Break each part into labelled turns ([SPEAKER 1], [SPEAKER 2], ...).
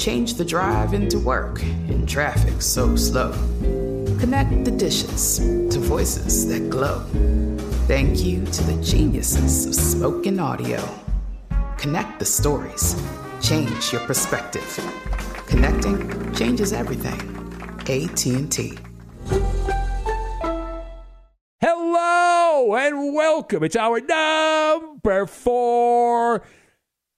[SPEAKER 1] Change the drive into work in traffic so slow. Connect the dishes to voices that glow. Thank you to the geniuses of spoken audio. Connect the stories. Change your perspective. Connecting changes everything. AT&T.
[SPEAKER 2] Hello and welcome. It's hour number four.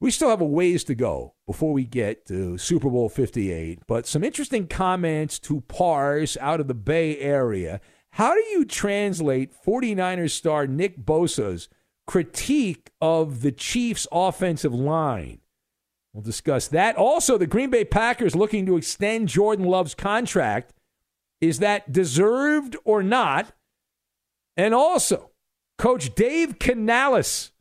[SPEAKER 2] We still have a ways to go before we get to Super Bowl 58, but some interesting comments to parse out of the Bay Area. How do you translate 49ers star Nick Bosa's critique of the Chiefs' offensive line? We'll discuss that. Also, the Green Bay Packers looking to extend Jordan Love's contract. Is that deserved or not? And also, Coach Dave Canales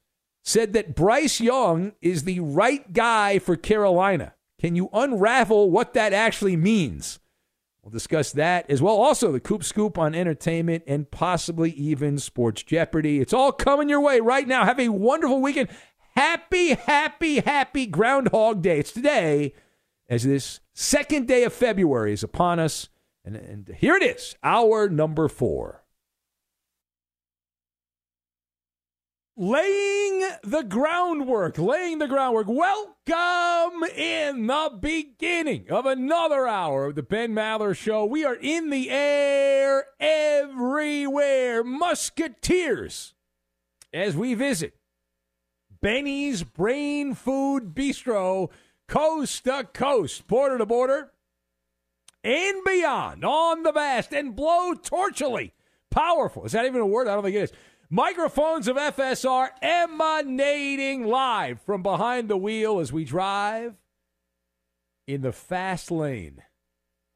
[SPEAKER 2] said that Bryce Young is the right guy for Carolina. Can you unravel what that actually means? We'll discuss that as well. Also, the Coop Scoop on entertainment and possibly even Sports Jeopardy. It's all coming your way right now. Have a wonderful weekend. Happy, happy, happy Groundhog Day. It's today as this second day of February is upon us. And, and here it is, hour number four. Laying the groundwork, laying the groundwork. Welcome in the beginning of another hour of the Ben Maller Show. We are in the air everywhere. Musketeers as we visit Benny's Brain Food Bistro, coast to coast, border to border, and beyond on the vast and blow torchily powerful. Is that even a word? I don't think it is Microphones of FSR emanating live from behind the wheel as we drive in the fast lane,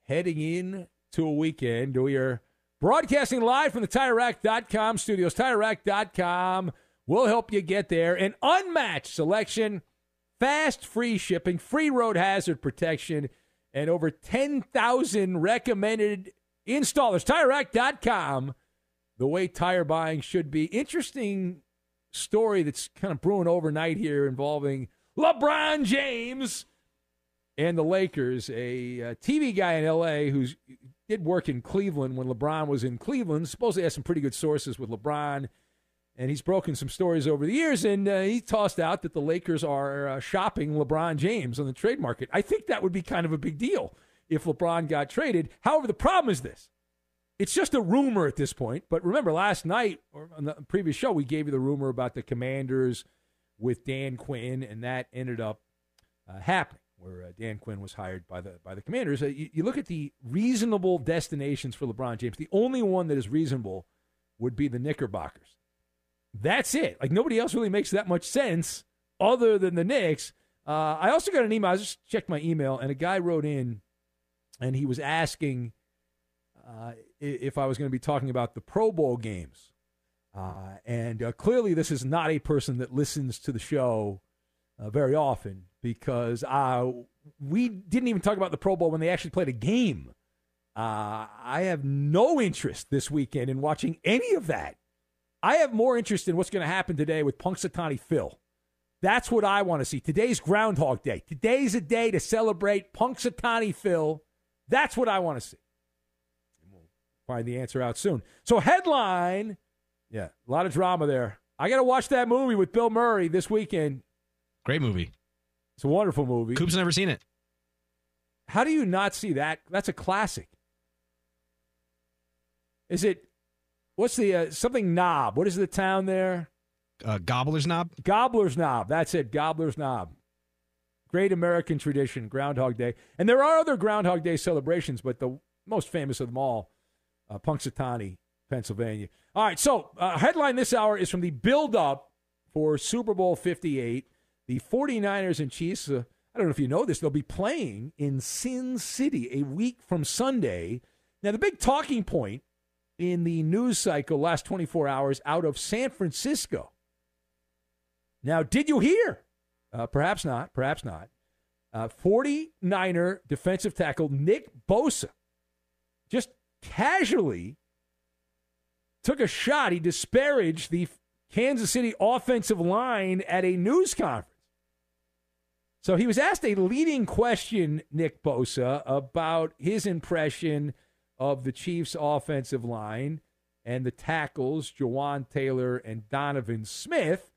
[SPEAKER 2] heading in to a weekend. We are broadcasting live from the TireRack.com studios. TireRack.com will help you get there. An unmatched selection, fast free shipping, free road hazard protection, and over 10,000 recommended installers. TireRack.com the way tire buying should be. Interesting story that's kind of brewing overnight here involving LeBron James and the Lakers. A, a TV guy in LA who's did work in Cleveland when LeBron was in Cleveland. Supposedly has some pretty good sources with LeBron, and he's broken some stories over the years. And uh, he tossed out that the Lakers are uh, shopping LeBron James on the trade market. I think that would be kind of a big deal if LeBron got traded. However, the problem is this: it's just a rumor at this point. But remember, last night or on the previous show, we gave you the rumor about the Commanders with Dan Quinn, and that ended up uh, happening, where uh, Dan Quinn was hired by the by the Commanders. Uh, you, you, look at the reasonable destinations for LeBron James. The only one that is reasonable would be the Knickerbockers. That's it. Like nobody else really makes that much sense other than the Knicks. Uh, I also got an email. I just checked my email, and a guy wrote in and he was asking uh, if I was going to be talking about the Pro Bowl games. Uh, and uh, clearly, this is not a person that listens to the show uh, very often because uh, we didn't even talk about the Pro Bowl when they actually played a game. Uh, I have no interest this weekend in watching any of that. I have more interest in what's going to happen today with Punxsutawney Phil. That's what I want to see. Today's Groundhog Day. Today's a day to celebrate Punxsutawney Phil. That's what I want to see. We'll find the answer out soon. So, headline yeah, a lot of drama there. I got to watch that movie with Bill Murray this weekend.
[SPEAKER 3] Great movie.
[SPEAKER 2] It's a wonderful movie.
[SPEAKER 3] Coop's never seen it.
[SPEAKER 2] How do you not see that? That's a classic. Is it? What's the uh, something knob? What is the town there?
[SPEAKER 3] Uh, Gobbler's Knob.
[SPEAKER 2] Gobbler's Knob. That's it. Gobbler's Knob. Great American tradition, Groundhog Day, and there are other Groundhog Day celebrations, but the most famous of them all, uh, Punxsutawney, Pennsylvania. All right, so uh, headline this hour is from the build up for Super Bowl 58. The 49ers and Chiefs, uh, I don't know if you know this, they'll be playing in Sin City a week from Sunday. Now, the big talking point in the news cycle last 24 hours out of San Francisco. Now, did you hear? Uh, perhaps not, perhaps not. Uh, 49er defensive tackle Nick Bosa casually took a shot. He disparaged the Kansas City offensive line at a news conference. So he was asked a leading question, Nick Bosa, about his impression of the Chiefs' offensive line and the tackles, Jawaan Taylor and Donovan Smith.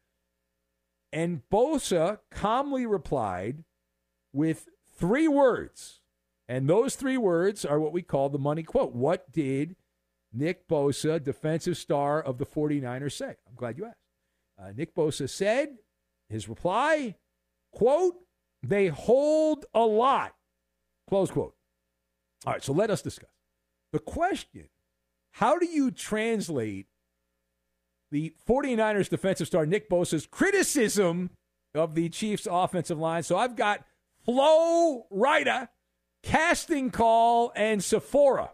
[SPEAKER 2] And Bosa calmly replied with three words. And those three words are what we call the money quote. What did Nick Bosa, defensive star of the 49ers, say? I'm glad you asked. Uh, Nick Bosa said, his reply, quote, they hold a lot, close quote. All right, so let us discuss. The question how do you translate the 49ers defensive star Nick Bosa's criticism of the Chiefs offensive line? So I've got Flo Rida, casting call, and Sephora.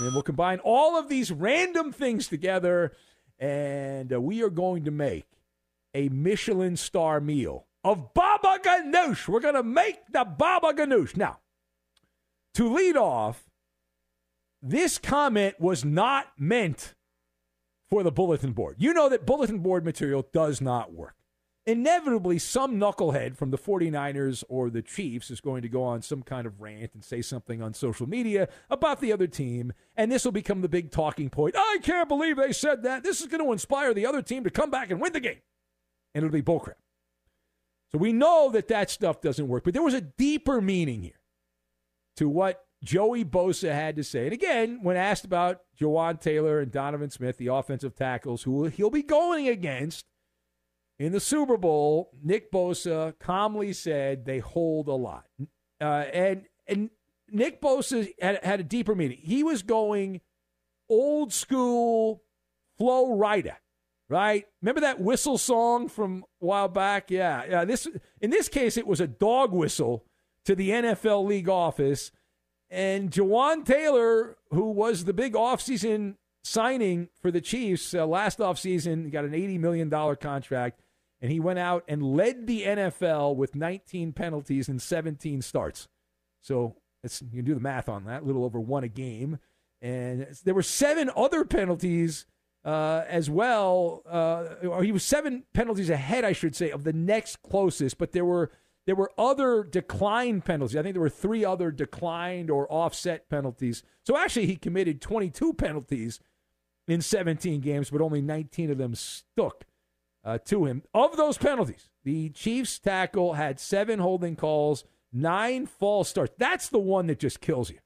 [SPEAKER 2] And we'll combine all of these random things together, and uh, we are going to make a Michelin star meal of baba ganoush. We're going to make the baba ganoush. Now, to lead off, this comment was not meant for the bulletin board. You know that bulletin board material does not work inevitably some knucklehead from the 49ers or the Chiefs is going to go on some kind of rant and say something on social media about the other team, and this will become the big talking point. I can't believe they said that. This is going to inspire the other team to come back and win the game. And it'll be bullcrap. So we know that that stuff doesn't work, but there was a deeper meaning here to what Joey Bosa had to say. And again, when asked about Jawaan Taylor and Donovan Smith, the offensive tackles who he'll be going against, in the Super Bowl, Nick Bosa calmly said they hold a lot. Uh, and and Nick Bosa had, had a deeper meaning. He was going old school Flo Rida, right? Remember that whistle song from a while back? Yeah, yeah. This in this case, it was a dog whistle to the NFL league office, and Jawaan Taylor, who was the big offseason signing for the Chiefs uh, last offseason, got an eighty million dollar contract and he went out and led the NFL with 19 penalties and 17 starts. So you can do the math on that, a little over one a game. And there were seven other penalties uh, as well. Uh, or he was seven penalties ahead, I should say, of the next closest. But there were there were other declined penalties. I think there were three other declined or offset penalties. So actually, he committed 22 penalties in 17 games, but only 19 of them stuck uh, to him. Of those penalties, the Chiefs tackle had seven holding calls, nine false starts. That's the one that just kills you.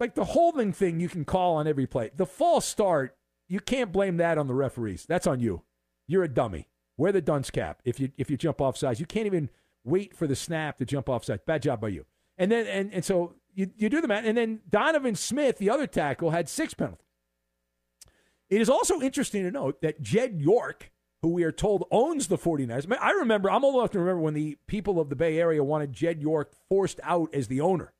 [SPEAKER 2] Like the holding thing, you can call on every play. The false start, you can't blame that on the referees. That's on you. You're a dummy. Wear the dunce cap if you if you jump off sides. You can't even wait for the snap to jump off sides. Bad job by you. And then and, and so you, you do the math. And then Donovan Smith, the other tackle, had six penalties. It is also interesting to note that Jed York who we are told owns the 49ers. I remember, I'm old enough to remember when the people of the Bay Area wanted Jed York forced out as the owner.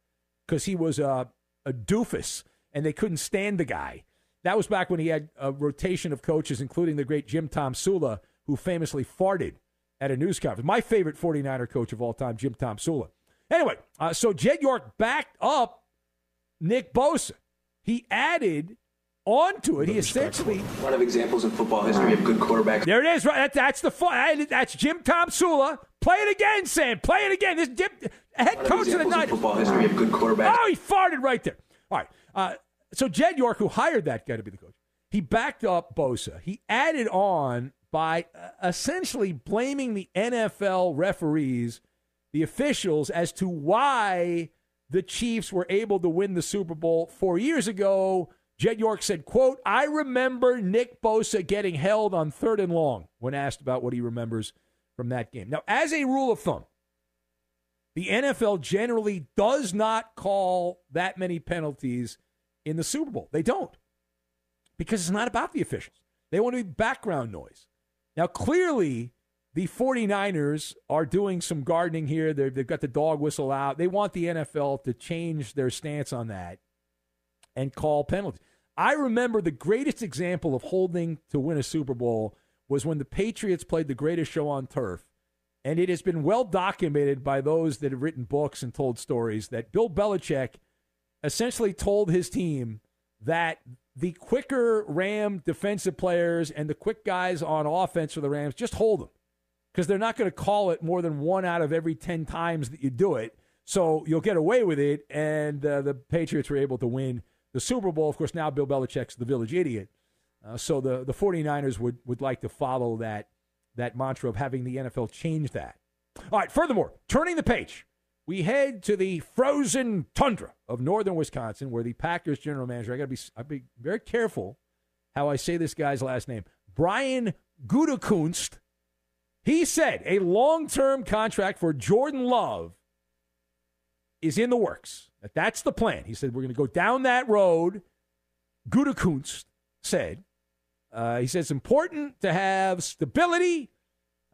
[SPEAKER 2] because he was a, a doofus and they couldn't stand the guy. That was back when he had a rotation of coaches, including the great Jim Tomsula, who famously farted at a news conference. My favorite 49er coach of all time, Jim Tomsula. Anyway, uh, so Jed York backed up Nick Bosa. He added onto it. He essentially
[SPEAKER 4] a lot of examples in football history of good quarterbacks.
[SPEAKER 2] there it is. Right, that, that's the fun. That's Jim Tomsula. Play it again, Sam. Play it again. This Jim, head
[SPEAKER 4] lot of
[SPEAKER 2] coach of the
[SPEAKER 4] examples in
[SPEAKER 2] Niners.
[SPEAKER 4] football history of good quarterbacks.
[SPEAKER 2] Oh, he farted right there. All right. Uh, so Jed York, who hired that guy to be the coach, he backed up Bosa. He added on by uh, essentially blaming the NFL referees, the officials, as to why the Chiefs were able to win the Super Bowl four years ago. Jed York said, quote, I remember Nick Bosa getting held on third and long when asked about what he remembers from that game. Now, as a rule of thumb, the NFL generally does not call that many penalties in the Super Bowl. They don't because it's not about the officials. They want to be background noise. Now, clearly, the 49ers are doing some gardening here. they they've got the dog whistle out. They want the NFL to change their stance on that and call penalties. I remember the greatest example of holding to win a Super Bowl was when the Patriots played the greatest show on turf. And it has been well documented by those that have written books and told stories that Bill Belichick essentially told his team that the quicker Ram defensive players and the quick guys on offense for the Rams just hold them because they're not going to call it more than one out of every 10 times that you do it. So you'll get away with it. And uh, the Patriots were able to win the Super Bowl. Of course, now Bill Belichick's the village idiot. Uh, so the, the 49ers would, would like to follow that, that mantra of having the NFL change that. All right, furthermore, turning the page, we head to the frozen tundra of northern Wisconsin, where the Packers general manager, I got to be, I be very careful how I say this guy's last name, Brian Gutekunst, he said a long term contract for Jordan Love is in the works. That that's the plan. He said, we're going to go down that road. Gutekunst said, uh, he said it's important to have stability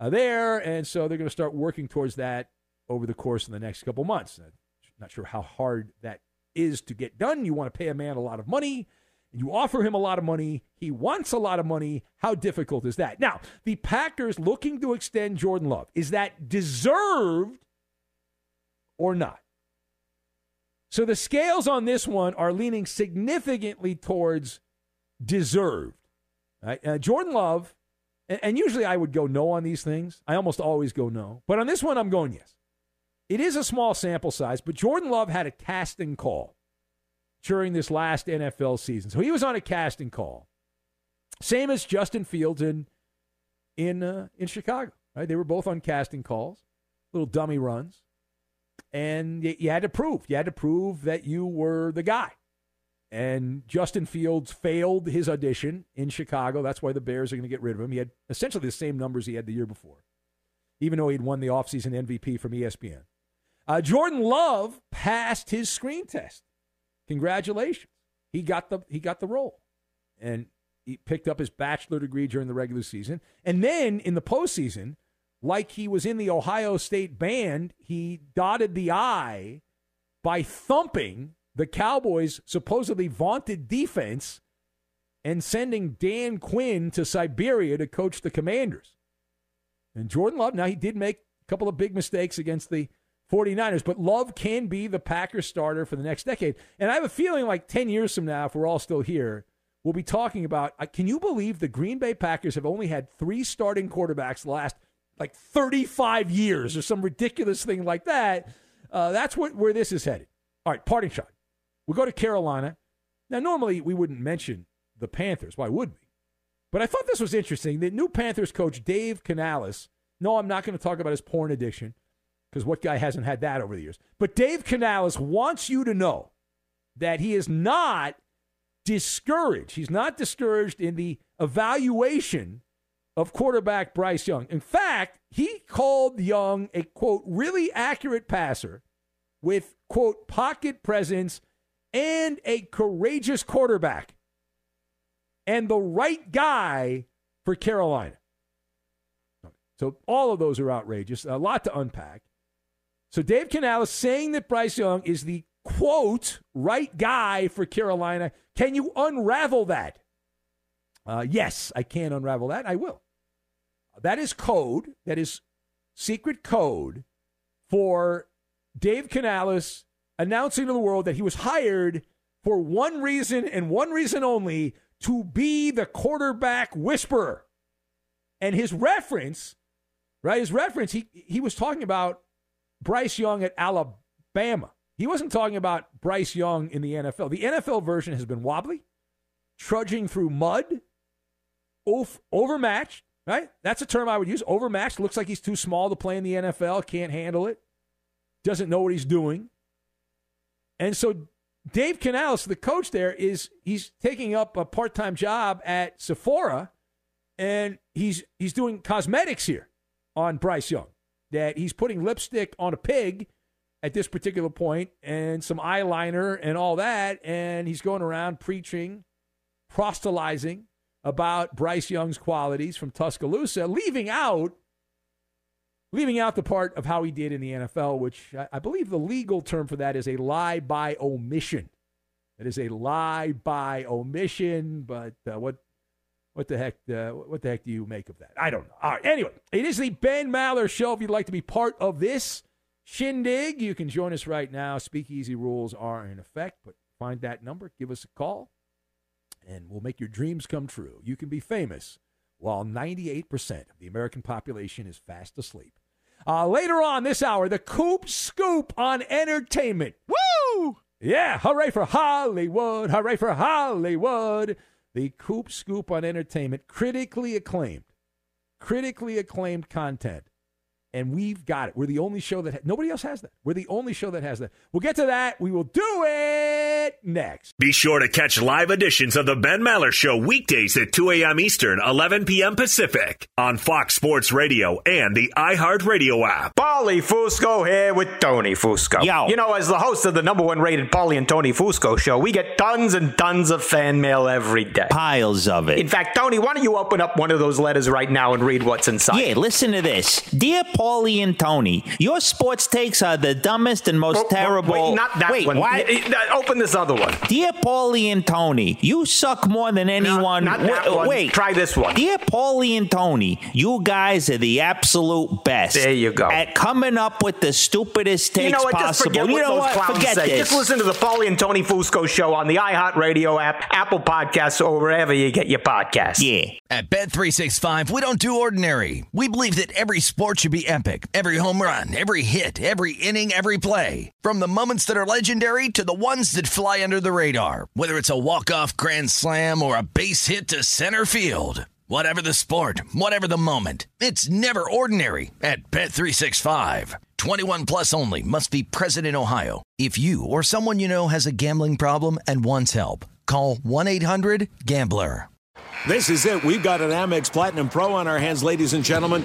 [SPEAKER 2] uh, there, and so they're going to start working towards that over the course of the next couple months. Uh, not sure how hard that is to get done. You want to pay a man a lot of money. You offer him a lot of money. He wants a lot of money. How difficult is that? Now, the Packers looking to extend Jordan Love. Is that deserved or not? So the scales on this one are leaning significantly towards deserved. Right? Uh, Jordan Love, and, and usually I would go no on these things. I almost always go no. But on this one, I'm going yes. It is a small sample size, but Jordan Love had a casting call during this last NFL season. So he was on a casting call. Same as Justin Fields in in uh, in Chicago, right? They were both on casting calls, little dummy runs. And you, you had to prove, you had to prove that you were the guy. And Justin Fields failed his audition in Chicago. That's why the Bears are going to get rid of him. He had essentially the same numbers he had the year before, even though he'd won the offseason MVP from ESPN. Uh, Jordan Love passed his screen test. Congratulations. He got the he got the role. And he picked up his bachelor degree during the regular season. And then in the postseason, like he was in the Ohio State band, he dotted the I by thumping the Cowboys' supposedly vaunted defense and sending Dan Quinn to Siberia to coach the Commanders. And Jordan Love, now he did make a couple of big mistakes against the 49ers, but Love can be the Packers starter for the next decade. And I have a feeling like 10 years from now, if we're all still here, we'll be talking about uh, can you believe the Green Bay Packers have only had three starting quarterbacks last like 35 years or some ridiculous thing like that? Uh, that's what, where this is headed. All right, parting shot. We'll go to Carolina. Now, normally we wouldn't mention the Panthers. Why would we? But I thought this was interesting. The new Panthers coach, Dave Canales, no, I'm not going to talk about his porn addiction because what guy hasn't had that over the years? But Dave Canales wants you to know that he is not discouraged. He's not discouraged in the evaluation of quarterback Bryce Young. In fact, he called Young a quote, really accurate passer with quote, pocket presence and a courageous quarterback and the right guy for Carolina. So all of those are outrageous. A lot to unpack. So Dave Canales saying that Bryce Young is the quote, right guy for Carolina. Can you unravel that? Uh, yes, I can unravel that. I will. That is code. That is secret code for Dave Canales announcing to the world that he was hired for one reason and one reason only to be the quarterback whisperer. And his reference, right? His reference, he, he was talking about Bryce Young at Alabama. He wasn't talking about Bryce Young in the NFL. The NFL version has been wobbly, trudging through mud, overmatched, right? That's a term I would use. Overmatched. Looks like he's too small to play in the NFL, can't handle it, doesn't know what he's doing. And so Dave Canales, the coach there, is he's taking up a part-time job at Sephora, and he's he's doing cosmetics here on Bryce Young. That he's putting lipstick on a pig at this particular point, and some eyeliner and all that, and he's going around preaching, proselytizing about Bryce Young's qualities from Tuscaloosa, leaving out leaving out the part of how he did in the NFL, which I, I believe the legal term for that is a lie by omission. It is a lie by omission, but uh, what what the heck uh, what the heck do you make of that? I don't know. All right. Anyway, it is the Ben Maller show. If you'd like to be part of this shindig, you can join us right now. Speakeasy rules are in effect, but find that number, give us a call, and we'll make your dreams come true. You can be famous while 98% of the American population is fast asleep. Uh, later on this hour, the Coop Scoop on entertainment. Woo! Yeah, hooray for Hollywood! Hooray for Hollywood! The Coop Scoop on entertainment, critically acclaimed, critically acclaimed content and we've got it. We're the only show that ha- nobody else has that. We're the only show that has that. We'll get to that. We will do it next.
[SPEAKER 5] Be sure to catch live editions of the Ben Maller Show weekdays at 2 a.m. Eastern, 11 p.m. Pacific on Fox Sports Radio and the iHeartRadio app.
[SPEAKER 6] Paulie Fusco here with Tony Fusco.
[SPEAKER 7] Yo.
[SPEAKER 6] You know, as the host of the number one rated Paulie and Tony Fusco show, we get tons and tons of fan mail every day.
[SPEAKER 7] Piles of it.
[SPEAKER 6] In fact, Tony, why don't you open up one of those letters right now and read what's inside?
[SPEAKER 7] Yeah, listen to this. Dear Paulie and Tony, your sports takes are the dumbest and most
[SPEAKER 6] Oh, oh,
[SPEAKER 7] terrible.
[SPEAKER 6] Wait, not that
[SPEAKER 7] Wait,
[SPEAKER 6] one.
[SPEAKER 7] What?
[SPEAKER 6] Y- y- Open this other one.
[SPEAKER 7] Dear Paulie and Tony, you suck more than anyone.
[SPEAKER 6] not that
[SPEAKER 7] Wait,
[SPEAKER 6] one.
[SPEAKER 7] wait.
[SPEAKER 6] Try this one.
[SPEAKER 7] Dear Paulie and Tony, you guys are the absolute best.
[SPEAKER 6] There you go.
[SPEAKER 7] At coming up with the stupidest takes
[SPEAKER 6] you know what? Just
[SPEAKER 7] possible.
[SPEAKER 6] forget
[SPEAKER 7] you
[SPEAKER 6] what
[SPEAKER 7] know
[SPEAKER 6] those
[SPEAKER 7] what? Forget
[SPEAKER 6] say.
[SPEAKER 7] this.
[SPEAKER 6] Just listen to the Paulie and Tony Fusco show on the iHeartRadio app, Apple Podcasts, or wherever you get your podcasts.
[SPEAKER 7] Yeah.
[SPEAKER 8] At Bed 365, we don't do ordinary. We believe that every sport should be epic. Every home run, every hit, every inning, every play. From the moments that are legendary to the ones that fly under the radar. Whether it's a walk-off grand slam or a base hit to center field. Whatever the sport, whatever the moment. It's never ordinary at Bet365. 21 plus only must be present in Ohio. If you or someone you know has a gambling problem and wants help, call 1-800-GAMBLER.
[SPEAKER 9] This is it. We've got an Amex Platinum Pro on our hands, ladies and gentlemen.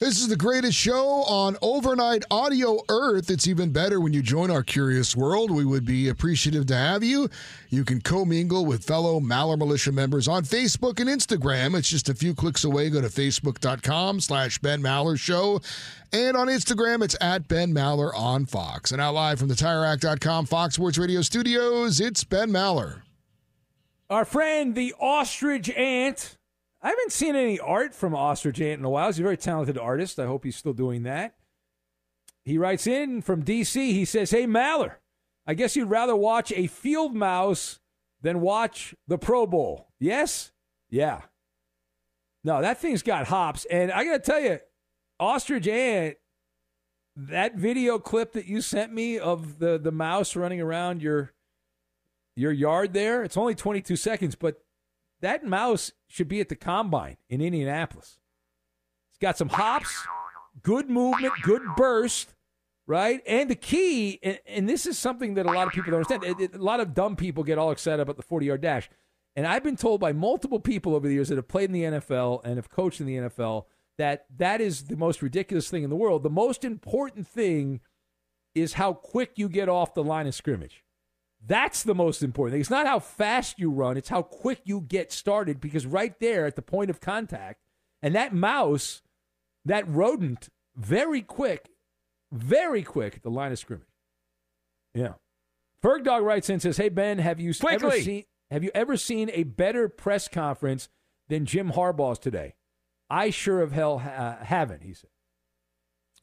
[SPEAKER 10] This is the greatest show on overnight audio Earth. It's even better when you join our curious world. We would be appreciative to have you. You can commingle with fellow Maller Militia members on Facebook and Instagram. It's just a few clicks away. Go to facebook.com slash Ben Maller Show. And on Instagram, it's at Ben Maller on Fox. And now live from the TireRack.com Fox Sports Radio studios, it's Ben Maller.
[SPEAKER 2] Our friend, the ostrich ant. I haven't seen any art from Ostrich Ant in a while. He's a very talented artist. I hope he's still doing that. He writes in from D.C. He says, Hey, Maller, I guess you'd rather watch a field mouse than watch the Pro Bowl. Yes? Yeah. No, that thing's got hops. And I got to tell you, Ostrich Ant, that video clip that you sent me of the, the mouse running around your your yard there, it's only 22 seconds, but that mouse should be at the combine in Indianapolis. It's got some hops, good movement, good burst, right? And the key, and, and this is something that a lot of people don't understand. A lot of dumb people get all excited about the 40 yard dash. And I've been told by multiple people over the years that have played in the NFL and have coached in the NFL that that is the most ridiculous thing in the world. The most important thing is how quick you get off the line of scrimmage. That's the most important thing. It's not how fast you run, it's how quick you get started because right there at the point of contact, and that mouse, that rodent, very quick, very quick at the line of scrimmage. Yeah. Ferg Dog writes in says, Hey Ben, have you ever seen have you ever seen a better press conference than Jim Harbaugh's today? I sure of hell ha- uh, haven't, he said.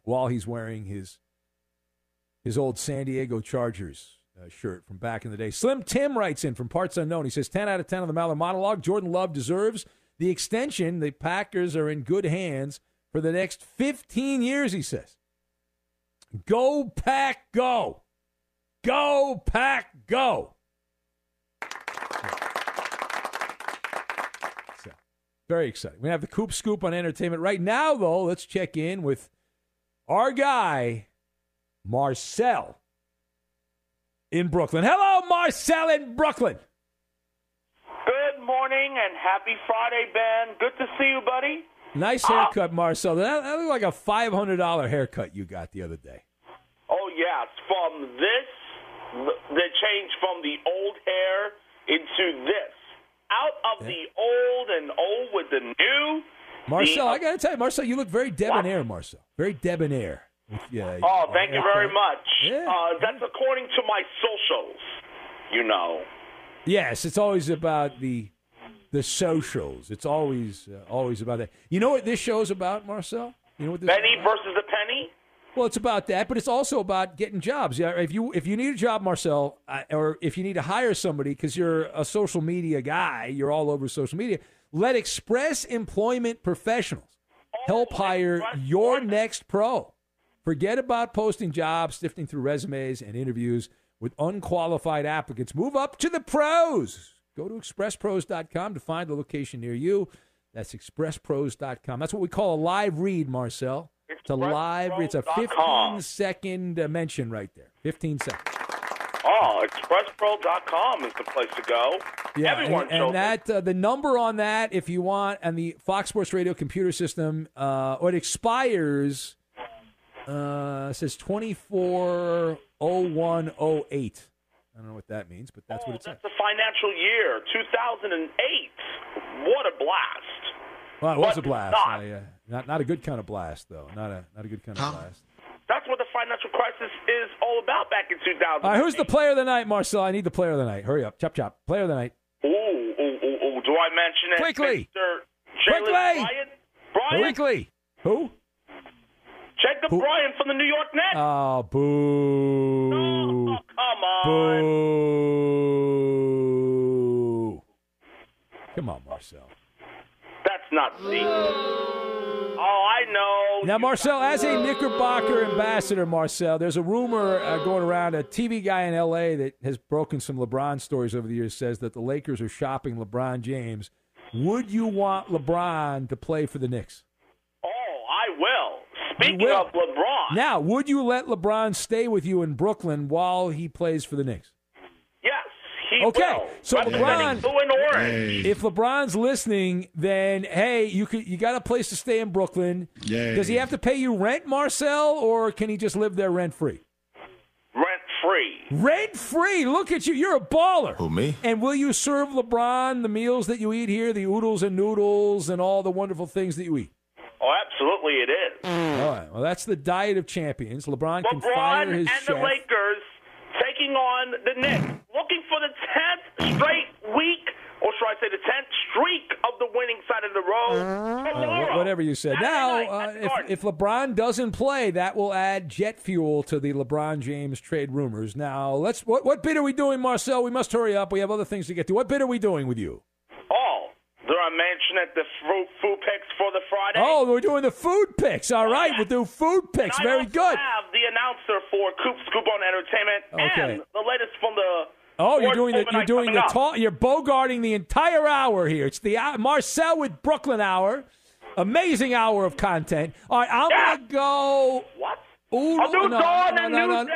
[SPEAKER 2] While he's wearing his his old San Diego Chargers uh, shirt from back in the day. Slim Tim writes in from Parts Unknown. He says 10 out of 10 on the Maller monologue. Jordan Love deserves the extension. The Packers are in good hands for the next 15 years, he says. Go, Pack, go. Go, Pack, go. Very exciting. We have the Coop Scoop on entertainment. Right now, though, let's check in with our guy, Marcel in Brooklyn. Hello, Marcel in Brooklyn.
[SPEAKER 11] Good morning and happy Friday, Ben. Good to see you, buddy.
[SPEAKER 2] Nice uh, haircut, Marcel. That, that looked like a five hundred dollar haircut you got the other day.
[SPEAKER 11] Oh, yes. From this, the, the change from the old hair into this. Out of the old and old with the new.
[SPEAKER 2] Marcel,
[SPEAKER 11] the,
[SPEAKER 2] I got to tell you, Marcel, you look very debonair, Marcel. Very debonair. Yeah.
[SPEAKER 11] Oh, thank you very much. Uh, that's according to my socials, you know.
[SPEAKER 2] Yes, it's always about the the socials. It's always uh, always about that. You know what this show's about, Marcel? You know what this
[SPEAKER 11] Penny versus the penny?
[SPEAKER 2] Well, it's about that, but it's also about getting jobs. Yeah, if you if you need a job, Marcel, uh, or if you need to hire somebody because you're a social media guy, you're all over social media. Let Express Employment Professionals help hire your next pro. Forget about posting jobs, sifting through resumes and interviews with unqualified applicants. Move up to the pros. Go to expresspros.com to find the location near you. That's expresspros.com. That's what we call a live read, Marcel. It's a live read. It's a 15 second uh, mention right there. 15 seconds.
[SPEAKER 11] Oh, expresspro.com is the place to go.
[SPEAKER 2] Yeah,
[SPEAKER 11] Everyone
[SPEAKER 2] and, and that uh, the number on that, if you want, and the Fox Sports Radio computer system, uh, it expires. Uh, it says twenty four oh one oh eight. I don't know what that means, but that's what it says.
[SPEAKER 11] the financial year 2008. What a blast!
[SPEAKER 2] Well, it was
[SPEAKER 11] But
[SPEAKER 2] a blast.
[SPEAKER 11] not.
[SPEAKER 2] I, uh, not not a good kind of blast, though. Not a not a good kind of blast.
[SPEAKER 11] That's what the financial crisis is all about back in 2000.
[SPEAKER 2] All right, who's the player of the night, Marcel? I need the player of the night. Hurry up, chop chop. Player of the night.
[SPEAKER 11] Ooh, ooh, ooh, ooh. Do I mention it?
[SPEAKER 2] Quickly.
[SPEAKER 11] Mr.
[SPEAKER 2] Quickly.
[SPEAKER 11] Jalen Bryant? Bryant?
[SPEAKER 2] Quickly. Who?
[SPEAKER 11] Jacob Bryant from the New York Nets.
[SPEAKER 2] Oh, boo.
[SPEAKER 11] Oh, come on. Boo.
[SPEAKER 2] Come on, Marcel.
[SPEAKER 11] That's not secret. Oh, I know.
[SPEAKER 2] Now, Marcel, as a Knickerbocker ambassador, Marcel, there's a rumor uh, going around. A TV guy in L.A. that has broken some LeBron stories over the years says that the Lakers are shopping LeBron James. Would you want LeBron to play for the Knicks?
[SPEAKER 11] I will. Speaking
[SPEAKER 2] will.
[SPEAKER 11] of LeBron,
[SPEAKER 2] Now, would you let LeBron stay with you in Brooklyn while he plays for the Knicks?
[SPEAKER 11] yes, he
[SPEAKER 2] Okay,
[SPEAKER 11] will.
[SPEAKER 2] so
[SPEAKER 11] Representing
[SPEAKER 2] LeBron-
[SPEAKER 11] blue and orange.
[SPEAKER 2] If LeBron's listening, then hey, you could you got a place to stay in Brooklyn.
[SPEAKER 11] Yay.
[SPEAKER 2] Does he have to pay you rent, Marcel, or can he just live there rent free?
[SPEAKER 11] Rent free.
[SPEAKER 2] Rent free. Look at you. You're a baller.
[SPEAKER 12] Who me?
[SPEAKER 2] And will you serve LeBron the meals that you eat here, the oodles and noodles and all the wonderful things that you eat?
[SPEAKER 11] Oh, absolutely, it is.
[SPEAKER 2] All right. Well, that's the diet of champions. LeBron, can fire
[SPEAKER 11] LeBron
[SPEAKER 2] his
[SPEAKER 11] and the. Lakers taking on the Knicks, looking for the tenth straight week, or should I say the tenth streak of the winning side of the road.
[SPEAKER 2] Uh, whatever you said. Now, uh, if, if LeBron doesn't play, that will add jet fuel to the LeBron James trade rumors. Now, let's. What, what bid are we doing, Marcel? We must hurry up. We have other things to get to. What bid are we doing with you?
[SPEAKER 11] Did I mention it? The fruit food picks for the Friday.
[SPEAKER 2] Oh, we're doing the food picks. All right, we'll do food picks. Very good.
[SPEAKER 11] have the announcer for Coop Scoop on Entertainment
[SPEAKER 2] Okay.
[SPEAKER 11] and the latest from the.
[SPEAKER 2] Oh, you're doing the you're doing the
[SPEAKER 11] up.
[SPEAKER 2] tall, you're bogarting the entire hour here. It's the hour, Marcel with Brooklyn hour, amazing hour of content. All right, I'm gonna go.
[SPEAKER 11] What?
[SPEAKER 2] Ooh,
[SPEAKER 11] I'll do
[SPEAKER 2] no,
[SPEAKER 11] dawn
[SPEAKER 2] no,
[SPEAKER 11] and
[SPEAKER 2] no, no.
[SPEAKER 11] Is.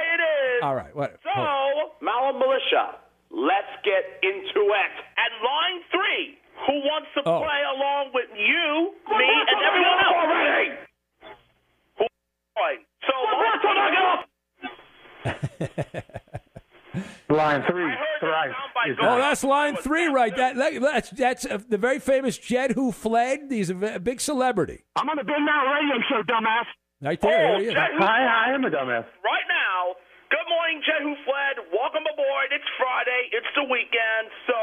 [SPEAKER 2] All right, what?
[SPEAKER 11] So, Malam Militia, let's get into it. At line three, who wants to
[SPEAKER 2] Oh.
[SPEAKER 11] play along with you, me, and everyone else? Already. Who? Right. So,
[SPEAKER 6] Line three, thrice. is
[SPEAKER 2] Oh, that's line three, right? That, that- that's that's uh, the very famous Jed who fled. He's a, a big celebrity.
[SPEAKER 6] I'm on the Ben Now radio show, dumbass.
[SPEAKER 2] Right there.
[SPEAKER 11] Oh,
[SPEAKER 2] there.
[SPEAKER 11] Jed who-
[SPEAKER 6] I, I am a dumbass.
[SPEAKER 11] right now. Good morning, Jed Who Fled. Welcome aboard. It's Friday. It's the weekend. So,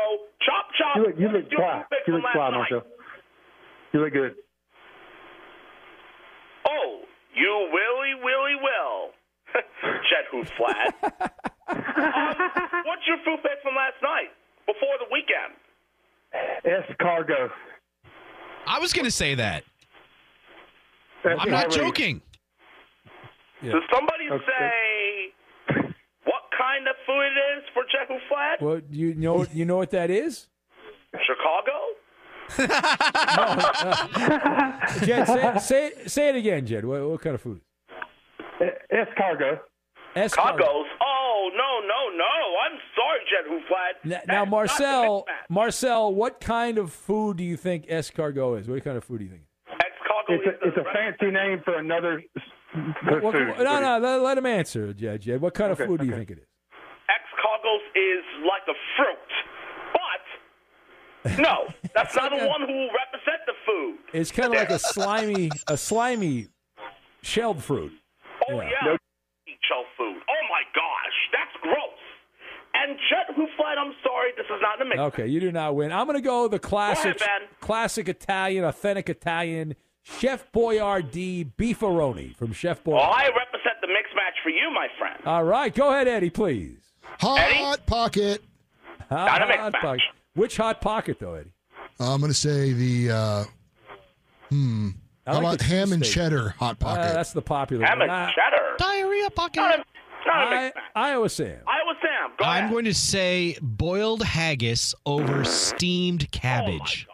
[SPEAKER 11] chop, chop.
[SPEAKER 6] You look, you look
[SPEAKER 11] Do
[SPEAKER 6] fly. You look
[SPEAKER 11] last
[SPEAKER 6] fly. Marshall. You look good.
[SPEAKER 11] Oh, you willy, willy will. Jet Who flat. um, what's your food pick from last night before the weekend?
[SPEAKER 6] Escargot.
[SPEAKER 3] I was going to say that.
[SPEAKER 6] That's
[SPEAKER 3] I'm not
[SPEAKER 6] highway.
[SPEAKER 3] joking.
[SPEAKER 11] Does somebody
[SPEAKER 6] Okay.
[SPEAKER 11] say what kind of food it is for Jet Who Fled?
[SPEAKER 2] Well, you know you know what that is?
[SPEAKER 11] Chicago?
[SPEAKER 2] Jed, say, say, say it again, Jed. What, what kind of food?
[SPEAKER 6] Escargot.
[SPEAKER 11] Chicago's? Oh, no, no, no. I'm sorry, Jet Who Fled.
[SPEAKER 2] Now, now Marcel, Marcel, what kind of food do you think escargot is? What kind of food do you think?
[SPEAKER 6] It's a, it's a fancy name for another s-
[SPEAKER 2] What- what-
[SPEAKER 6] food.
[SPEAKER 2] no, no, let, let him answer, Jed. Jed, what kind of
[SPEAKER 6] Okay,
[SPEAKER 2] food do you think it is?
[SPEAKER 11] Ex-Cogos is like a fruit. But, no, that's not the one who will represent the food.
[SPEAKER 2] It's kind of like a slimy, a slimy shelled fruit.
[SPEAKER 11] Oh, yeah. Eat shell food. Oh, my gosh. That's gross. And Jet Who Fled, I'm sorry, this is not in the mix.
[SPEAKER 2] Okay, you do not win. I'm going to go the classic,
[SPEAKER 11] Ben.
[SPEAKER 2] classic Italian, authentic Italian Chef Boyardee beefaroni from Chef
[SPEAKER 11] Well,
[SPEAKER 2] Boyardee.
[SPEAKER 11] Oh, I represent the mix match for you, my friend.
[SPEAKER 2] All right, go ahead, Eddie, please.
[SPEAKER 10] Hot pocket.
[SPEAKER 2] Hot,
[SPEAKER 11] Not a mixed
[SPEAKER 2] hot
[SPEAKER 11] match.
[SPEAKER 2] pocket. Which hot pocket, though, Eddie?
[SPEAKER 10] I'm going to say the, uh, hmm.
[SPEAKER 2] I
[SPEAKER 10] How
[SPEAKER 2] like
[SPEAKER 10] about
[SPEAKER 2] the
[SPEAKER 10] ham and
[SPEAKER 2] cheesesteak.
[SPEAKER 10] cheddar hot pocket?
[SPEAKER 2] Uh, that's the popular
[SPEAKER 11] Ham
[SPEAKER 2] one.
[SPEAKER 11] and
[SPEAKER 2] I-
[SPEAKER 11] cheddar.
[SPEAKER 3] Diarrhea pocket.
[SPEAKER 11] Not a, not a
[SPEAKER 2] I,
[SPEAKER 11] mixed match.
[SPEAKER 2] Iowa Sam.
[SPEAKER 11] Iowa Sam, go
[SPEAKER 3] I'm
[SPEAKER 11] ahead.
[SPEAKER 3] going to say boiled haggis over steamed cabbage.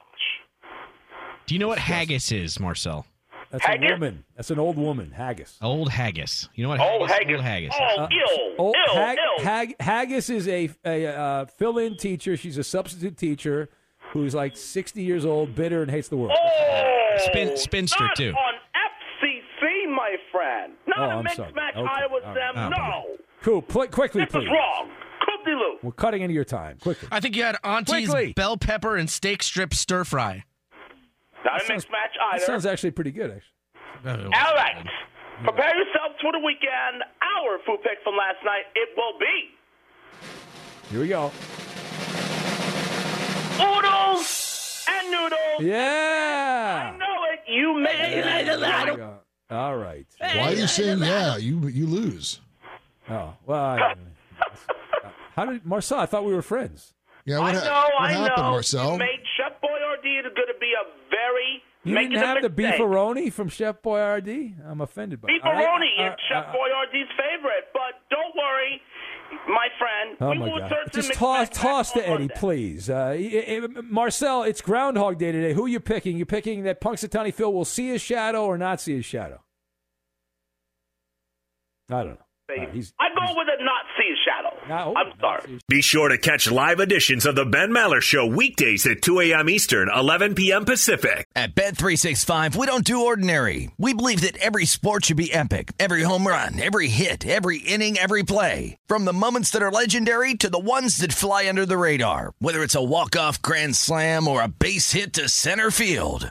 [SPEAKER 3] Do you know what haggis is, Marcel?
[SPEAKER 2] That's
[SPEAKER 11] Haggis?
[SPEAKER 2] a woman. That's an old woman. Haggis.
[SPEAKER 3] Old haggis. You know what
[SPEAKER 11] Oh,
[SPEAKER 3] haggis?
[SPEAKER 11] haggis.
[SPEAKER 3] Old haggis.
[SPEAKER 11] Oh,
[SPEAKER 2] Uh,
[SPEAKER 11] ill,
[SPEAKER 2] Oh,
[SPEAKER 11] ill,
[SPEAKER 2] Hag-
[SPEAKER 11] ill.
[SPEAKER 2] Hag- Haggis is a, a uh, fill-in teacher. She's a substitute teacher who's like 60 years old, bitter, and hates the world.
[SPEAKER 11] Oh,
[SPEAKER 3] Spin- spinster,
[SPEAKER 11] not
[SPEAKER 3] too.
[SPEAKER 11] on FCC, my friend. Not
[SPEAKER 2] Oh,
[SPEAKER 11] a
[SPEAKER 2] I'm
[SPEAKER 11] mixed
[SPEAKER 2] sorry.
[SPEAKER 11] match,
[SPEAKER 2] Okay.
[SPEAKER 11] Iowa
[SPEAKER 2] All
[SPEAKER 11] Sam.
[SPEAKER 2] right.
[SPEAKER 11] No.
[SPEAKER 2] Cool. Pl- quickly,
[SPEAKER 11] This is
[SPEAKER 2] please.
[SPEAKER 11] wrong. Coop de Lou.
[SPEAKER 2] We're cutting into your time. Quickly.
[SPEAKER 12] I think you had Auntie's
[SPEAKER 2] Quickly.
[SPEAKER 12] bell pepper and steak strip stir fry.
[SPEAKER 11] Not a mixed match
[SPEAKER 2] That sounds actually pretty good, actually.
[SPEAKER 11] All right. Prepare yourselves for the weekend. Our food pick from last night, it will be
[SPEAKER 2] Here we go.
[SPEAKER 11] oodles and noodles.
[SPEAKER 2] Yeah.
[SPEAKER 11] I know it. You made it.
[SPEAKER 2] There. All right.
[SPEAKER 10] Why are you saying yeah? You you lose.
[SPEAKER 2] Oh, well. I, uh, how did Marcel? I thought we were friends.
[SPEAKER 10] Yeah, what,
[SPEAKER 11] I
[SPEAKER 10] ha-
[SPEAKER 11] know,
[SPEAKER 10] what
[SPEAKER 11] I
[SPEAKER 10] happened,
[SPEAKER 11] know.
[SPEAKER 10] Marcel?
[SPEAKER 11] You made Is going to be a very
[SPEAKER 2] You didn't have the beefaroni from Chef Boyardee? I'm offended by it. Right,
[SPEAKER 11] Beefaroni
[SPEAKER 2] uh,
[SPEAKER 11] is Chef Boyardee's favorite, but don't worry, my friend.
[SPEAKER 2] Oh my God! Just toss, toss to Eddie,
[SPEAKER 11] Monday.
[SPEAKER 2] please. Uh, y- y- Marcel, it's Groundhog Day today. Who are you picking? You're picking that Punxsutawney Phil will see his shadow or not see his shadow? I don't know. All right, he's-
[SPEAKER 11] I go with a Nazi see a shadow. Oh, I'm sorry.
[SPEAKER 5] Be sure to catch live editions of the Ben Maller Show weekdays at 2 a.m. Eastern, 11 p.m. Pacific.
[SPEAKER 8] At Bet365, we don't do ordinary. We believe that every sport should be epic. Every home run, every hit, every inning, every play. From the moments that are legendary to the ones that fly under the radar. Whether it's a walk-off grand slam or a base hit to center field.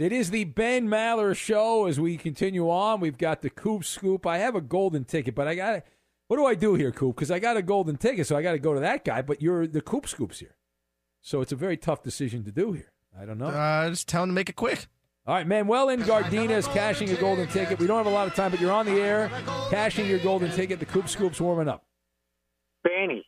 [SPEAKER 2] It is the Ben Maller Show. As we continue on, we've got the Coop Scoop. I have a golden ticket, but I got to. What do I do here, Coop? Because I got a golden ticket, so I got to go to that guy. But you're the Coop Scoops here, so it's a very tough decision to do here. I don't know.
[SPEAKER 12] Uh, just tell him to make it quick.
[SPEAKER 2] All right, Manuel in Gardena is cashing a golden ticket. We don't have a lot of time, but you're on the air, cashing your golden ticket. The Coop Scoop's warming up.
[SPEAKER 13] Benny,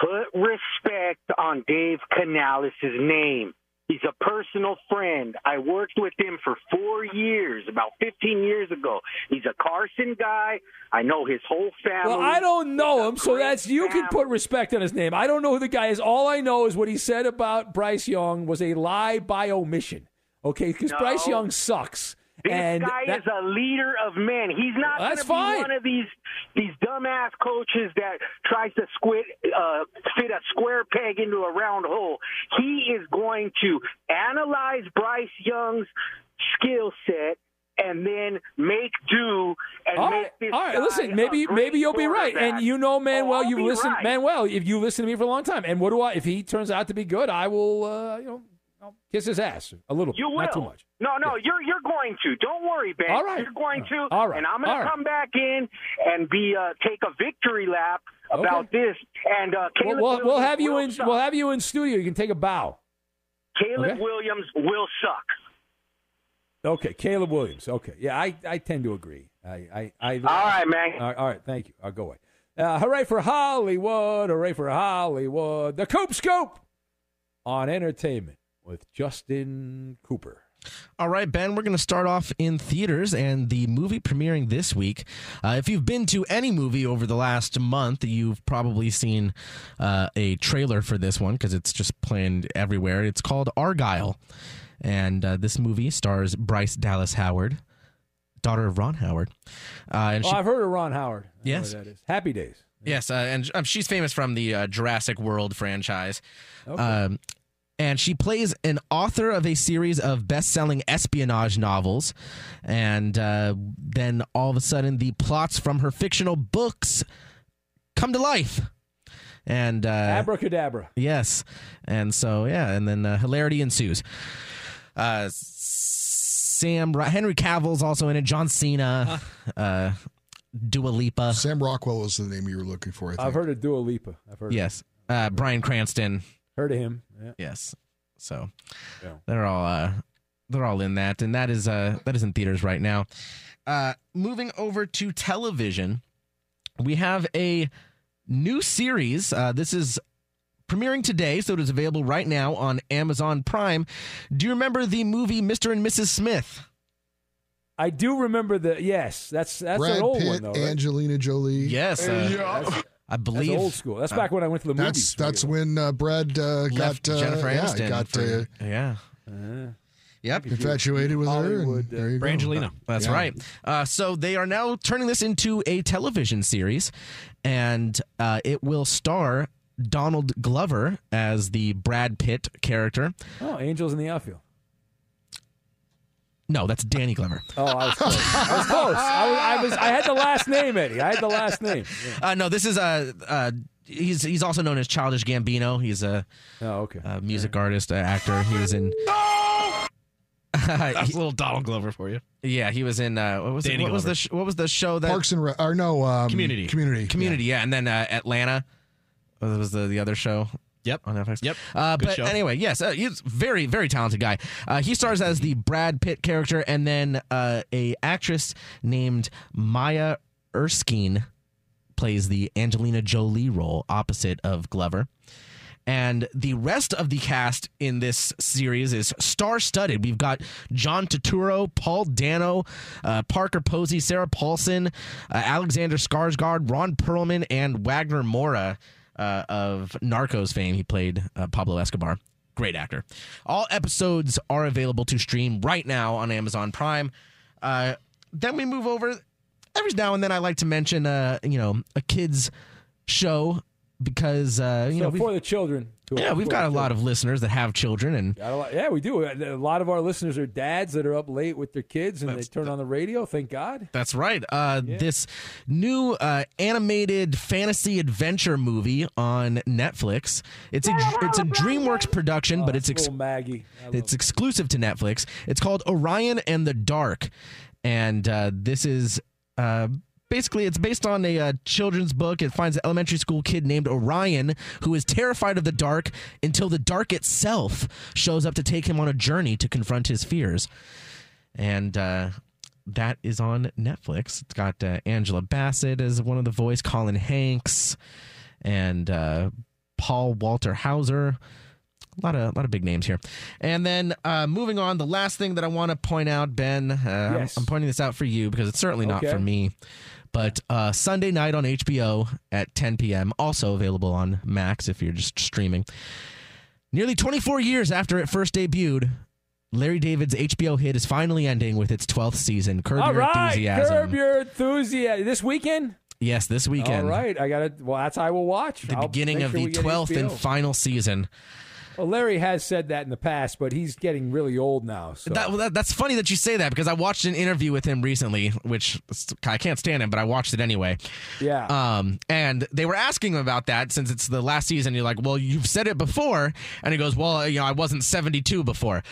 [SPEAKER 13] put respect on Dave Canales' name. He's a personal friend. I worked with him for four years, about 15 years ago. He's a Carson guy. I know his whole family.
[SPEAKER 2] Well, I don't know him, so that's you can put respect on his name. I don't know who the guy is. All I know is what he said about Bryce Young was a lie by omission. Okay, because
[SPEAKER 13] No.
[SPEAKER 2] Bryce Young sucks.
[SPEAKER 13] This
[SPEAKER 2] and
[SPEAKER 13] guy
[SPEAKER 2] that-
[SPEAKER 13] is a leader of men. He's not going
[SPEAKER 2] That's
[SPEAKER 13] to be
[SPEAKER 2] fine.
[SPEAKER 13] one of these these dumbass coaches that tries to squid, uh, fit a square peg into a round hole. He is going to analyze Bryce Young's skill set and then make do and
[SPEAKER 2] all
[SPEAKER 13] make
[SPEAKER 2] right,
[SPEAKER 13] this
[SPEAKER 2] all right. Listen, maybe maybe you'll be right, and you know Manuel.
[SPEAKER 13] I'll
[SPEAKER 2] you've listened,
[SPEAKER 13] right.
[SPEAKER 2] Manuel. If you listen to me for a long time, and what do I? If he turns out to be good, I will, uh, you know, kiss his ass a little bit,
[SPEAKER 13] You will.
[SPEAKER 2] not too much.
[SPEAKER 13] No, no, you're you're going to. Don't worry, Ben.
[SPEAKER 2] All right.
[SPEAKER 13] You're going to.
[SPEAKER 2] All right.
[SPEAKER 13] And I'm going
[SPEAKER 2] All
[SPEAKER 13] to come back in and be uh, take a victory lap about this. And uh,
[SPEAKER 2] We'll,
[SPEAKER 13] Caleb
[SPEAKER 2] we'll, we'll have you in.
[SPEAKER 13] suck.
[SPEAKER 2] We'll have you in studio. You can take a bow.
[SPEAKER 13] Caleb
[SPEAKER 2] Okay.
[SPEAKER 13] Williams will suck.
[SPEAKER 2] Okay, Caleb Williams. Okay, yeah, I, I tend to agree. I, I, I
[SPEAKER 13] All right, man.
[SPEAKER 2] All right, all right, thank you. I'll go away. Uh, hooray for Hollywood! Hooray for Hollywood! The Coop Scoop on entertainment with Justin Cooper.
[SPEAKER 3] All right, Ben, we're going to start off in theaters and the movie premiering this week. Uh, if you've been to any movie over the last month, you've probably seen uh, a trailer for this one because it's just playing everywhere. It's called Argyle. and uh, this movie stars Bryce Dallas Howard, daughter of Ron Howard. Uh, and
[SPEAKER 2] Oh,
[SPEAKER 3] she,
[SPEAKER 2] I've heard of Ron Howard. I
[SPEAKER 3] Yes.
[SPEAKER 2] that is. Happy Days.
[SPEAKER 3] yes, uh, and um, she's famous from the uh, Jurassic World franchise.
[SPEAKER 2] Okay.
[SPEAKER 3] Um, and she plays an author of a series of best-selling espionage novels, and uh, then all of a sudden, the plots from her fictional books come to life. And uh,
[SPEAKER 2] Abracadabra.
[SPEAKER 3] Yes. And so, yeah, and then uh, hilarity ensues. Uh, Sam Ro- Henry Cavill's also in it. John Cena, uh, Dua Lipa.
[SPEAKER 10] Sam Rockwell was the name you were looking for. I think.
[SPEAKER 2] I've heard of Dua Lipa. I've heard.
[SPEAKER 3] Yes. Uh, Bryan Cranston.
[SPEAKER 2] Heard of him. Yeah.
[SPEAKER 3] Yes. So
[SPEAKER 2] Yeah.
[SPEAKER 3] they're all uh, they're all in that, and that is uh, that is in theaters right now. Uh, moving over to television, we have a new series. Uh, this is premiering today, so it is available right now on Amazon Prime. Do you remember the movie Mr. and Mrs. Smith?
[SPEAKER 2] I do remember the yes. That's that's
[SPEAKER 10] Brad
[SPEAKER 2] an old
[SPEAKER 10] Pitt,
[SPEAKER 2] one though. Right?
[SPEAKER 10] Angelina Jolie.
[SPEAKER 3] Yes, uh,
[SPEAKER 2] That's-
[SPEAKER 3] I believe
[SPEAKER 2] that's old school. That's
[SPEAKER 3] uh,
[SPEAKER 2] back when I went to the
[SPEAKER 10] That's
[SPEAKER 2] movies.
[SPEAKER 10] that's when uh, Brad uh, got uh,
[SPEAKER 3] Jennifer
[SPEAKER 10] yeah,
[SPEAKER 3] Aniston.
[SPEAKER 10] got
[SPEAKER 3] for-
[SPEAKER 10] uh,
[SPEAKER 3] yeah.
[SPEAKER 2] Uh,
[SPEAKER 3] Yep.
[SPEAKER 10] infatuated with her.
[SPEAKER 2] Hollywood,
[SPEAKER 10] And there you go.
[SPEAKER 3] Brangelina. That's
[SPEAKER 10] Yeah.
[SPEAKER 3] right. Uh, so they are now turning this into a television series, and uh, it will star Donald Glover as the Brad Pitt character.
[SPEAKER 2] oh, Angels in the Outfield.
[SPEAKER 3] No, that's Danny Glover.
[SPEAKER 2] Oh, I was close. I was close. I was, I was. I had the last name, Eddie. I had the last name. Yeah.
[SPEAKER 3] Uh, no, this is uh, uh, he's he's also known as Childish Gambino. He's a,
[SPEAKER 2] Oh, okay.
[SPEAKER 3] a music artist, uh, actor. He was in.
[SPEAKER 12] That's a little Donald Glover for you.
[SPEAKER 3] Yeah, he was in. Uh, what was it,
[SPEAKER 12] Danny
[SPEAKER 3] what was the sh- what was the show that
[SPEAKER 10] Parks and Rec, or no, um,
[SPEAKER 12] Community.
[SPEAKER 10] Community.
[SPEAKER 3] Community? Yeah, and then uh, Atlanta What was the the other show.
[SPEAKER 12] Yep.
[SPEAKER 3] On Netflix.
[SPEAKER 12] Yep.
[SPEAKER 3] Uh, but
[SPEAKER 12] show.
[SPEAKER 3] anyway, yes, uh, he's very, very talented guy. Uh, he stars as the Brad Pitt character, and then uh, a actress named Maya Erskine plays the Angelina Jolie role opposite of Glover. And the rest of the cast in this series is star studded. We've got John Turturro, Paul Dano, uh, Parker Posey, Sarah Paulson, uh, Alexander Skarsgård, Ron Perlman, and Wagner Moura uh, of Narcos fame. He played uh, Pablo Escobar. Great actor. All episodes are available to stream right now on Amazon Prime. Uh, then we move over. Every now and then, I like to mention, uh, you know, a kids show because uh, you
[SPEAKER 2] so
[SPEAKER 3] know
[SPEAKER 2] for the children.
[SPEAKER 3] yeah, we've got a lot of listeners that have children, and
[SPEAKER 2] lot- Yeah, we do. A lot of our listeners are dads that are up late with their kids and they turn on the radio. Thank God.
[SPEAKER 3] that's right. Uh, This new uh, animated fantasy adventure movie on Netflix. It's a it's a DreamWorks production, but it's ex-
[SPEAKER 2] Maggie.
[SPEAKER 3] It's exclusive to Netflix. It's called Orion and the Dark, and uh, this is. Basically, it's based on a uh, children's book. It finds an elementary school kid named Orion who is terrified of the dark until the dark itself shows up to take him on a journey to confront his fears. And uh, that is on Netflix. It's got uh, Angela Bassett as one of the voice, Colin Hanks, and uh, Paul Walter Hauser. A lot of a lot of big names here. And then uh, moving on, the last thing that I want to point out, Ben, uh, I'm-
[SPEAKER 2] Yes.
[SPEAKER 3] I'm, pointing this out for you because it's certainly not
[SPEAKER 2] Okay.
[SPEAKER 3] for me. But uh, Sunday night on HBO at 10 p.m., also available on Max if you're just streaming. Nearly 24 years after it first debuted, Larry David's HBO hit is finally ending with its 12th season. Curb
[SPEAKER 2] All
[SPEAKER 3] Your
[SPEAKER 2] right,
[SPEAKER 3] Enthusiasm.
[SPEAKER 2] curb your enthusiasm. This weekend.
[SPEAKER 3] yes, this weekend.
[SPEAKER 2] All right, I got it. Well, that's how I will watch.
[SPEAKER 3] The
[SPEAKER 2] I'll
[SPEAKER 3] beginning of
[SPEAKER 2] sure
[SPEAKER 3] the
[SPEAKER 2] we get
[SPEAKER 3] 12th and final season.
[SPEAKER 2] Well, Larry has said that in the past, but he's getting really old now. So
[SPEAKER 3] That, well, that, that's funny that you say that because I watched an interview with him recently, which I can't stand him, but I watched it anyway.
[SPEAKER 2] yeah,
[SPEAKER 3] Um, and they were asking him about that since it's the last season. You're like, well, you've said it before, and he goes, well, you know, I wasn't 72 before.
[SPEAKER 2] I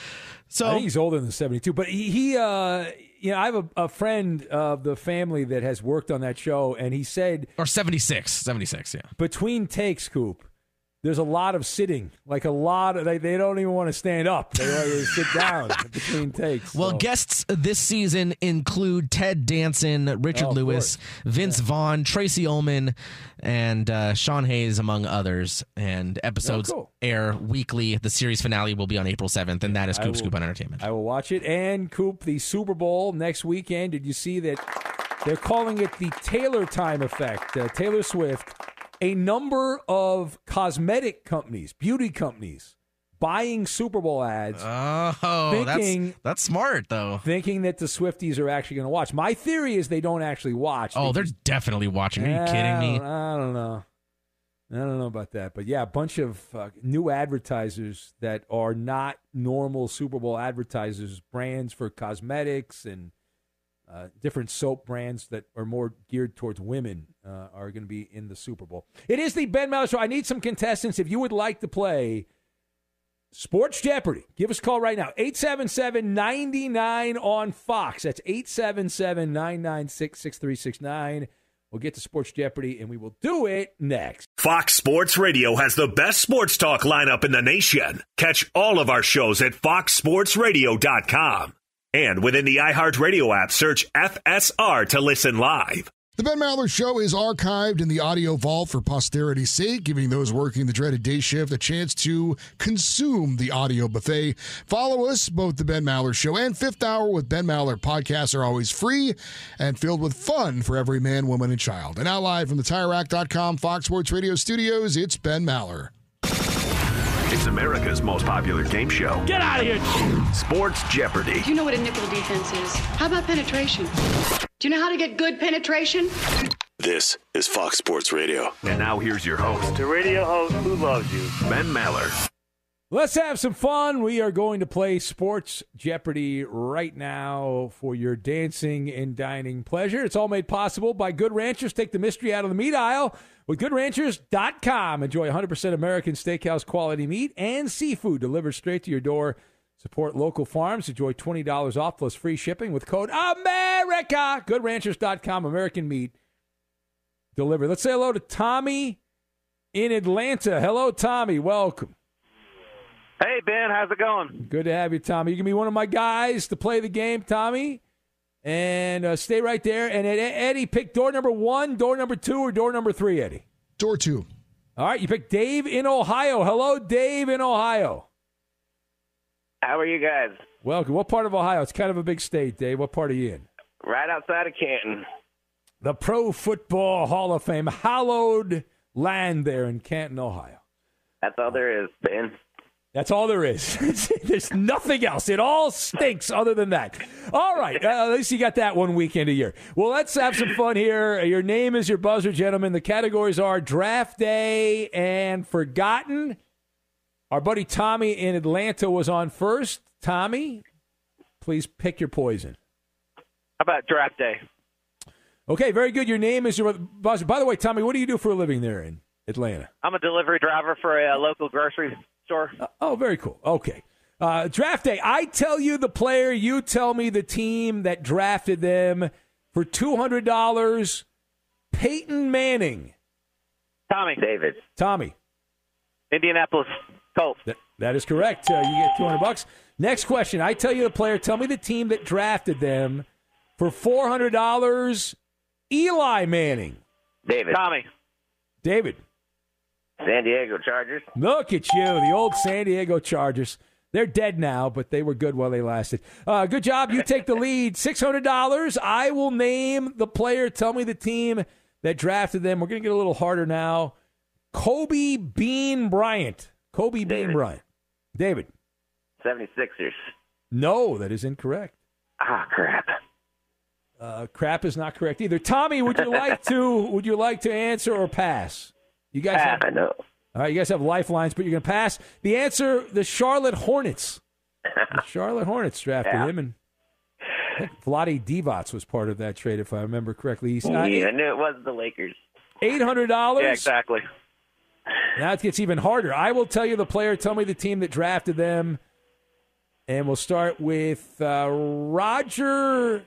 [SPEAKER 3] So
[SPEAKER 2] think he's older than seventy-two. But he, he uh, you know, I have a, a friend of the family that has worked on that show, and he said
[SPEAKER 3] or 76, 76, yeah.
[SPEAKER 2] between takes, Coop. There's a lot of sitting, like a lot of they, they don't even want to stand up. They want to sit down between takes.
[SPEAKER 3] Well,
[SPEAKER 2] so.
[SPEAKER 3] guests this season include Ted Danson, Richard
[SPEAKER 2] Oh,
[SPEAKER 3] Lewis, Vince Vaughn, Tracey Ullman, and uh, Sean Hayes, among others. And episodes
[SPEAKER 2] Oh, cool.
[SPEAKER 3] air weekly. The series finale will be on April 7th, and that is Coop
[SPEAKER 2] will-
[SPEAKER 3] Scoop on Entertainment.
[SPEAKER 2] I will watch it. And Coop, the Super Bowl next weekend. Did you see that? They're calling it the Taylor Time effect. Uh, Taylor Swift. A number of cosmetic companies, beauty companies, buying Super Bowl ads.
[SPEAKER 3] Oh,
[SPEAKER 2] thinking,
[SPEAKER 3] that's that's smart though.
[SPEAKER 2] Thinking that the Swifties are actually going to watch. My theory is they don't actually watch.
[SPEAKER 3] Oh,
[SPEAKER 2] They
[SPEAKER 3] they're definitely watching. Are you kidding me?
[SPEAKER 2] I don't know. I don't know about that, but yeah, a bunch of uh, new advertisers that are not normal Super Bowl advertisers, brands for cosmetics and uh, different soap brands that are more geared towards women uh, are going to be in the Super Bowl. It is the Ben Maller Show. I need some contestants. If you would like to play Sports Jeopardy, give us a call right now. 877 99 on Fox. That's 877 996 6369. We'll get to Sports Jeopardy and we will do it next.
[SPEAKER 5] Fox Sports Radio has the best sports talk lineup in the nation. Catch all of our shows at foxsportsradio.com. And within the iHeartRadio app, search FSR to listen live.
[SPEAKER 10] The Ben Maller Show is archived in the audio vault for posterity's sake, giving those working the dreaded day shift a chance to consume the audio buffet. Follow us, both the Ben Maller Show and Fifth Hour with Ben Maller podcasts are always free and filled with fun for every man, woman, and child. And now live from the TireRack.com Fox Sports Radio studios, it's Ben Maller.
[SPEAKER 14] It's America's most popular game show.
[SPEAKER 15] Get out of here!
[SPEAKER 14] Sports Jeopardy.
[SPEAKER 16] Do you know what a nickel defense is? How about penetration? Do you know how to get good penetration?
[SPEAKER 14] This is Fox Sports Radio. And now here's your host,
[SPEAKER 15] The radio host who loves you.
[SPEAKER 14] Ben Maller.
[SPEAKER 2] Let's have some fun. We are going to play Sports Jeopardy right now for your dancing and dining pleasure. It's all made possible by Good Ranchers. Take the mystery out of the meat aisle with goodranchers.com. Enjoy 100% American steakhouse quality meat and seafood delivered straight to your door. Support local farms. Enjoy $20 off plus free shipping with code AMERICA. Goodranchers.com. American meat delivered. Let's say hello to Tommy in Atlanta. Hello, Tommy. Welcome.
[SPEAKER 15] Hey, Ben, how's it going?
[SPEAKER 2] Good to have you, Tommy. You can be one of my guys to play the game, Tommy. And uh, stay right there. And Eddie, pick door number one, door number two, or door number three, Eddie?
[SPEAKER 10] Door two.
[SPEAKER 2] All right, you pick Dave in Ohio. Hello, Dave in Ohio.
[SPEAKER 15] How are you guys?
[SPEAKER 2] Welcome. What part of Ohio? It's kind of a big state, Dave. What part are you in?
[SPEAKER 15] Right outside of Canton.
[SPEAKER 2] The Pro Football Hall of Fame, hallowed land there in Canton, Ohio.
[SPEAKER 15] That's all there is, Ben.
[SPEAKER 2] That's all there is. There's nothing else. It all stinks other than that. All right. Uh, at least you got that one weekend a year. Well, let's have some fun here. Your name is your buzzer, gentlemen. The categories are draft day and forgotten. Our buddy Tommy in Atlanta was on first. Tommy, please pick your poison.
[SPEAKER 15] How about draft day?
[SPEAKER 2] Okay, very good. Your name is your buzzer. By the way, Tommy, what do you do for a living there in Atlanta?
[SPEAKER 15] I'm a delivery driver for a, uh, local grocery store.
[SPEAKER 2] Oh, very cool. Okay. Uh, draft day. I tell you the player, you tell me the team that drafted them for $200. Peyton Manning.
[SPEAKER 15] Tommy. David.
[SPEAKER 2] Tommy.
[SPEAKER 15] Indianapolis Colts.
[SPEAKER 2] That, that is correct. Uh, you get 200 bucks. Next question. I tell you the player, tell me the team that drafted them for $400. Eli Manning.
[SPEAKER 15] David. Tommy.
[SPEAKER 2] David.
[SPEAKER 15] San Diego Chargers.
[SPEAKER 2] Look at you, the old San Diego Chargers. They're dead now, but they were good while they lasted. Uh, good job. You take the lead. $600. I will name the player. Tell me the team that drafted them. We're going to get a little harder now. Kobe Bean Bryant. Kobe Bean Bryant. David.
[SPEAKER 15] 76ers.
[SPEAKER 2] No, that is incorrect.
[SPEAKER 15] Ah, crap.
[SPEAKER 2] Uh, crap is not correct either. Tommy, would you like to would you like to answer or pass? You guys
[SPEAKER 15] Pass,
[SPEAKER 2] have,
[SPEAKER 15] I know.
[SPEAKER 2] All right, you guys have lifelines, but you're going to pass. The answer: the Charlotte Hornets. The Charlotte Hornets drafted
[SPEAKER 15] Yeah.
[SPEAKER 2] him, and I think Divac was part of that trade, if I remember correctly. He's
[SPEAKER 15] yeah, I knew it was the Lakers.
[SPEAKER 2] eight hundred dollars.
[SPEAKER 15] Yeah, exactly.
[SPEAKER 2] Now it gets even harder. I will tell you the player. Tell me the team that drafted them, and we'll start with uh, Roger.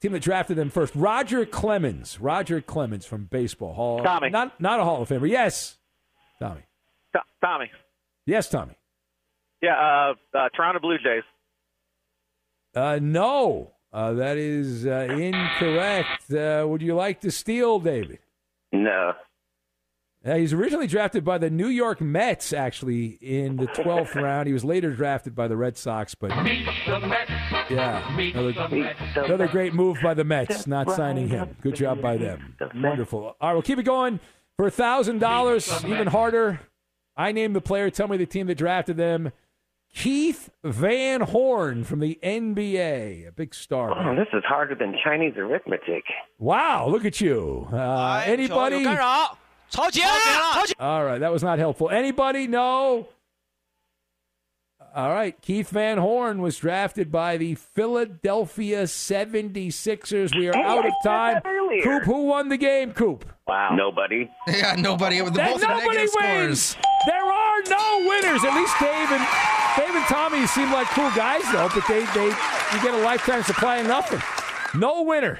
[SPEAKER 2] Team that drafted them first. Roger Clemens. Roger Clemens from baseball. Hall.
[SPEAKER 15] Tommy.
[SPEAKER 2] Not not a Hall of Famer. Yes, Tommy.
[SPEAKER 15] To- Tommy.
[SPEAKER 2] Yes, Tommy.
[SPEAKER 15] Yeah, uh, uh, Toronto Blue Jays.
[SPEAKER 2] Uh, no, uh, that is uh, incorrect. Uh, would you like to steal, David?
[SPEAKER 15] No.
[SPEAKER 2] Uh, he's originally drafted by the New York Mets, actually, in the 12th round. He was later drafted by the Red Sox, but yeah, another, another great move by the Mets, not signing him. Good job by them. Wonderful. All right, we'll keep it going for $1,000, even harder. I name the player. Tell me the team that drafted them. Keith Van Horn from the NBA, a big star.
[SPEAKER 15] Oh, this is harder than Chinese arithmetic.
[SPEAKER 2] Wow, look at you. Uh, anybody?
[SPEAKER 17] 有干扰，超级了，超级。
[SPEAKER 2] All right, that was not helpful. Anybody? No. All right, Keith Van Horn was drafted by the Philadelphia 76ers. We are
[SPEAKER 15] Hey,
[SPEAKER 2] out
[SPEAKER 15] I
[SPEAKER 2] of
[SPEAKER 15] said
[SPEAKER 2] time.
[SPEAKER 15] that earlier.
[SPEAKER 2] Coop, who won the game, Coop?
[SPEAKER 15] Wow. Nobody.
[SPEAKER 3] Yeah, nobody. The
[SPEAKER 2] Then
[SPEAKER 3] both
[SPEAKER 2] nobody
[SPEAKER 3] negative
[SPEAKER 2] wins.
[SPEAKER 3] scores.
[SPEAKER 2] There are no winners. At least Dave and Dave and Tommy seem like cool guys, though. But they they you get a lifetime supply of nothing. No winner.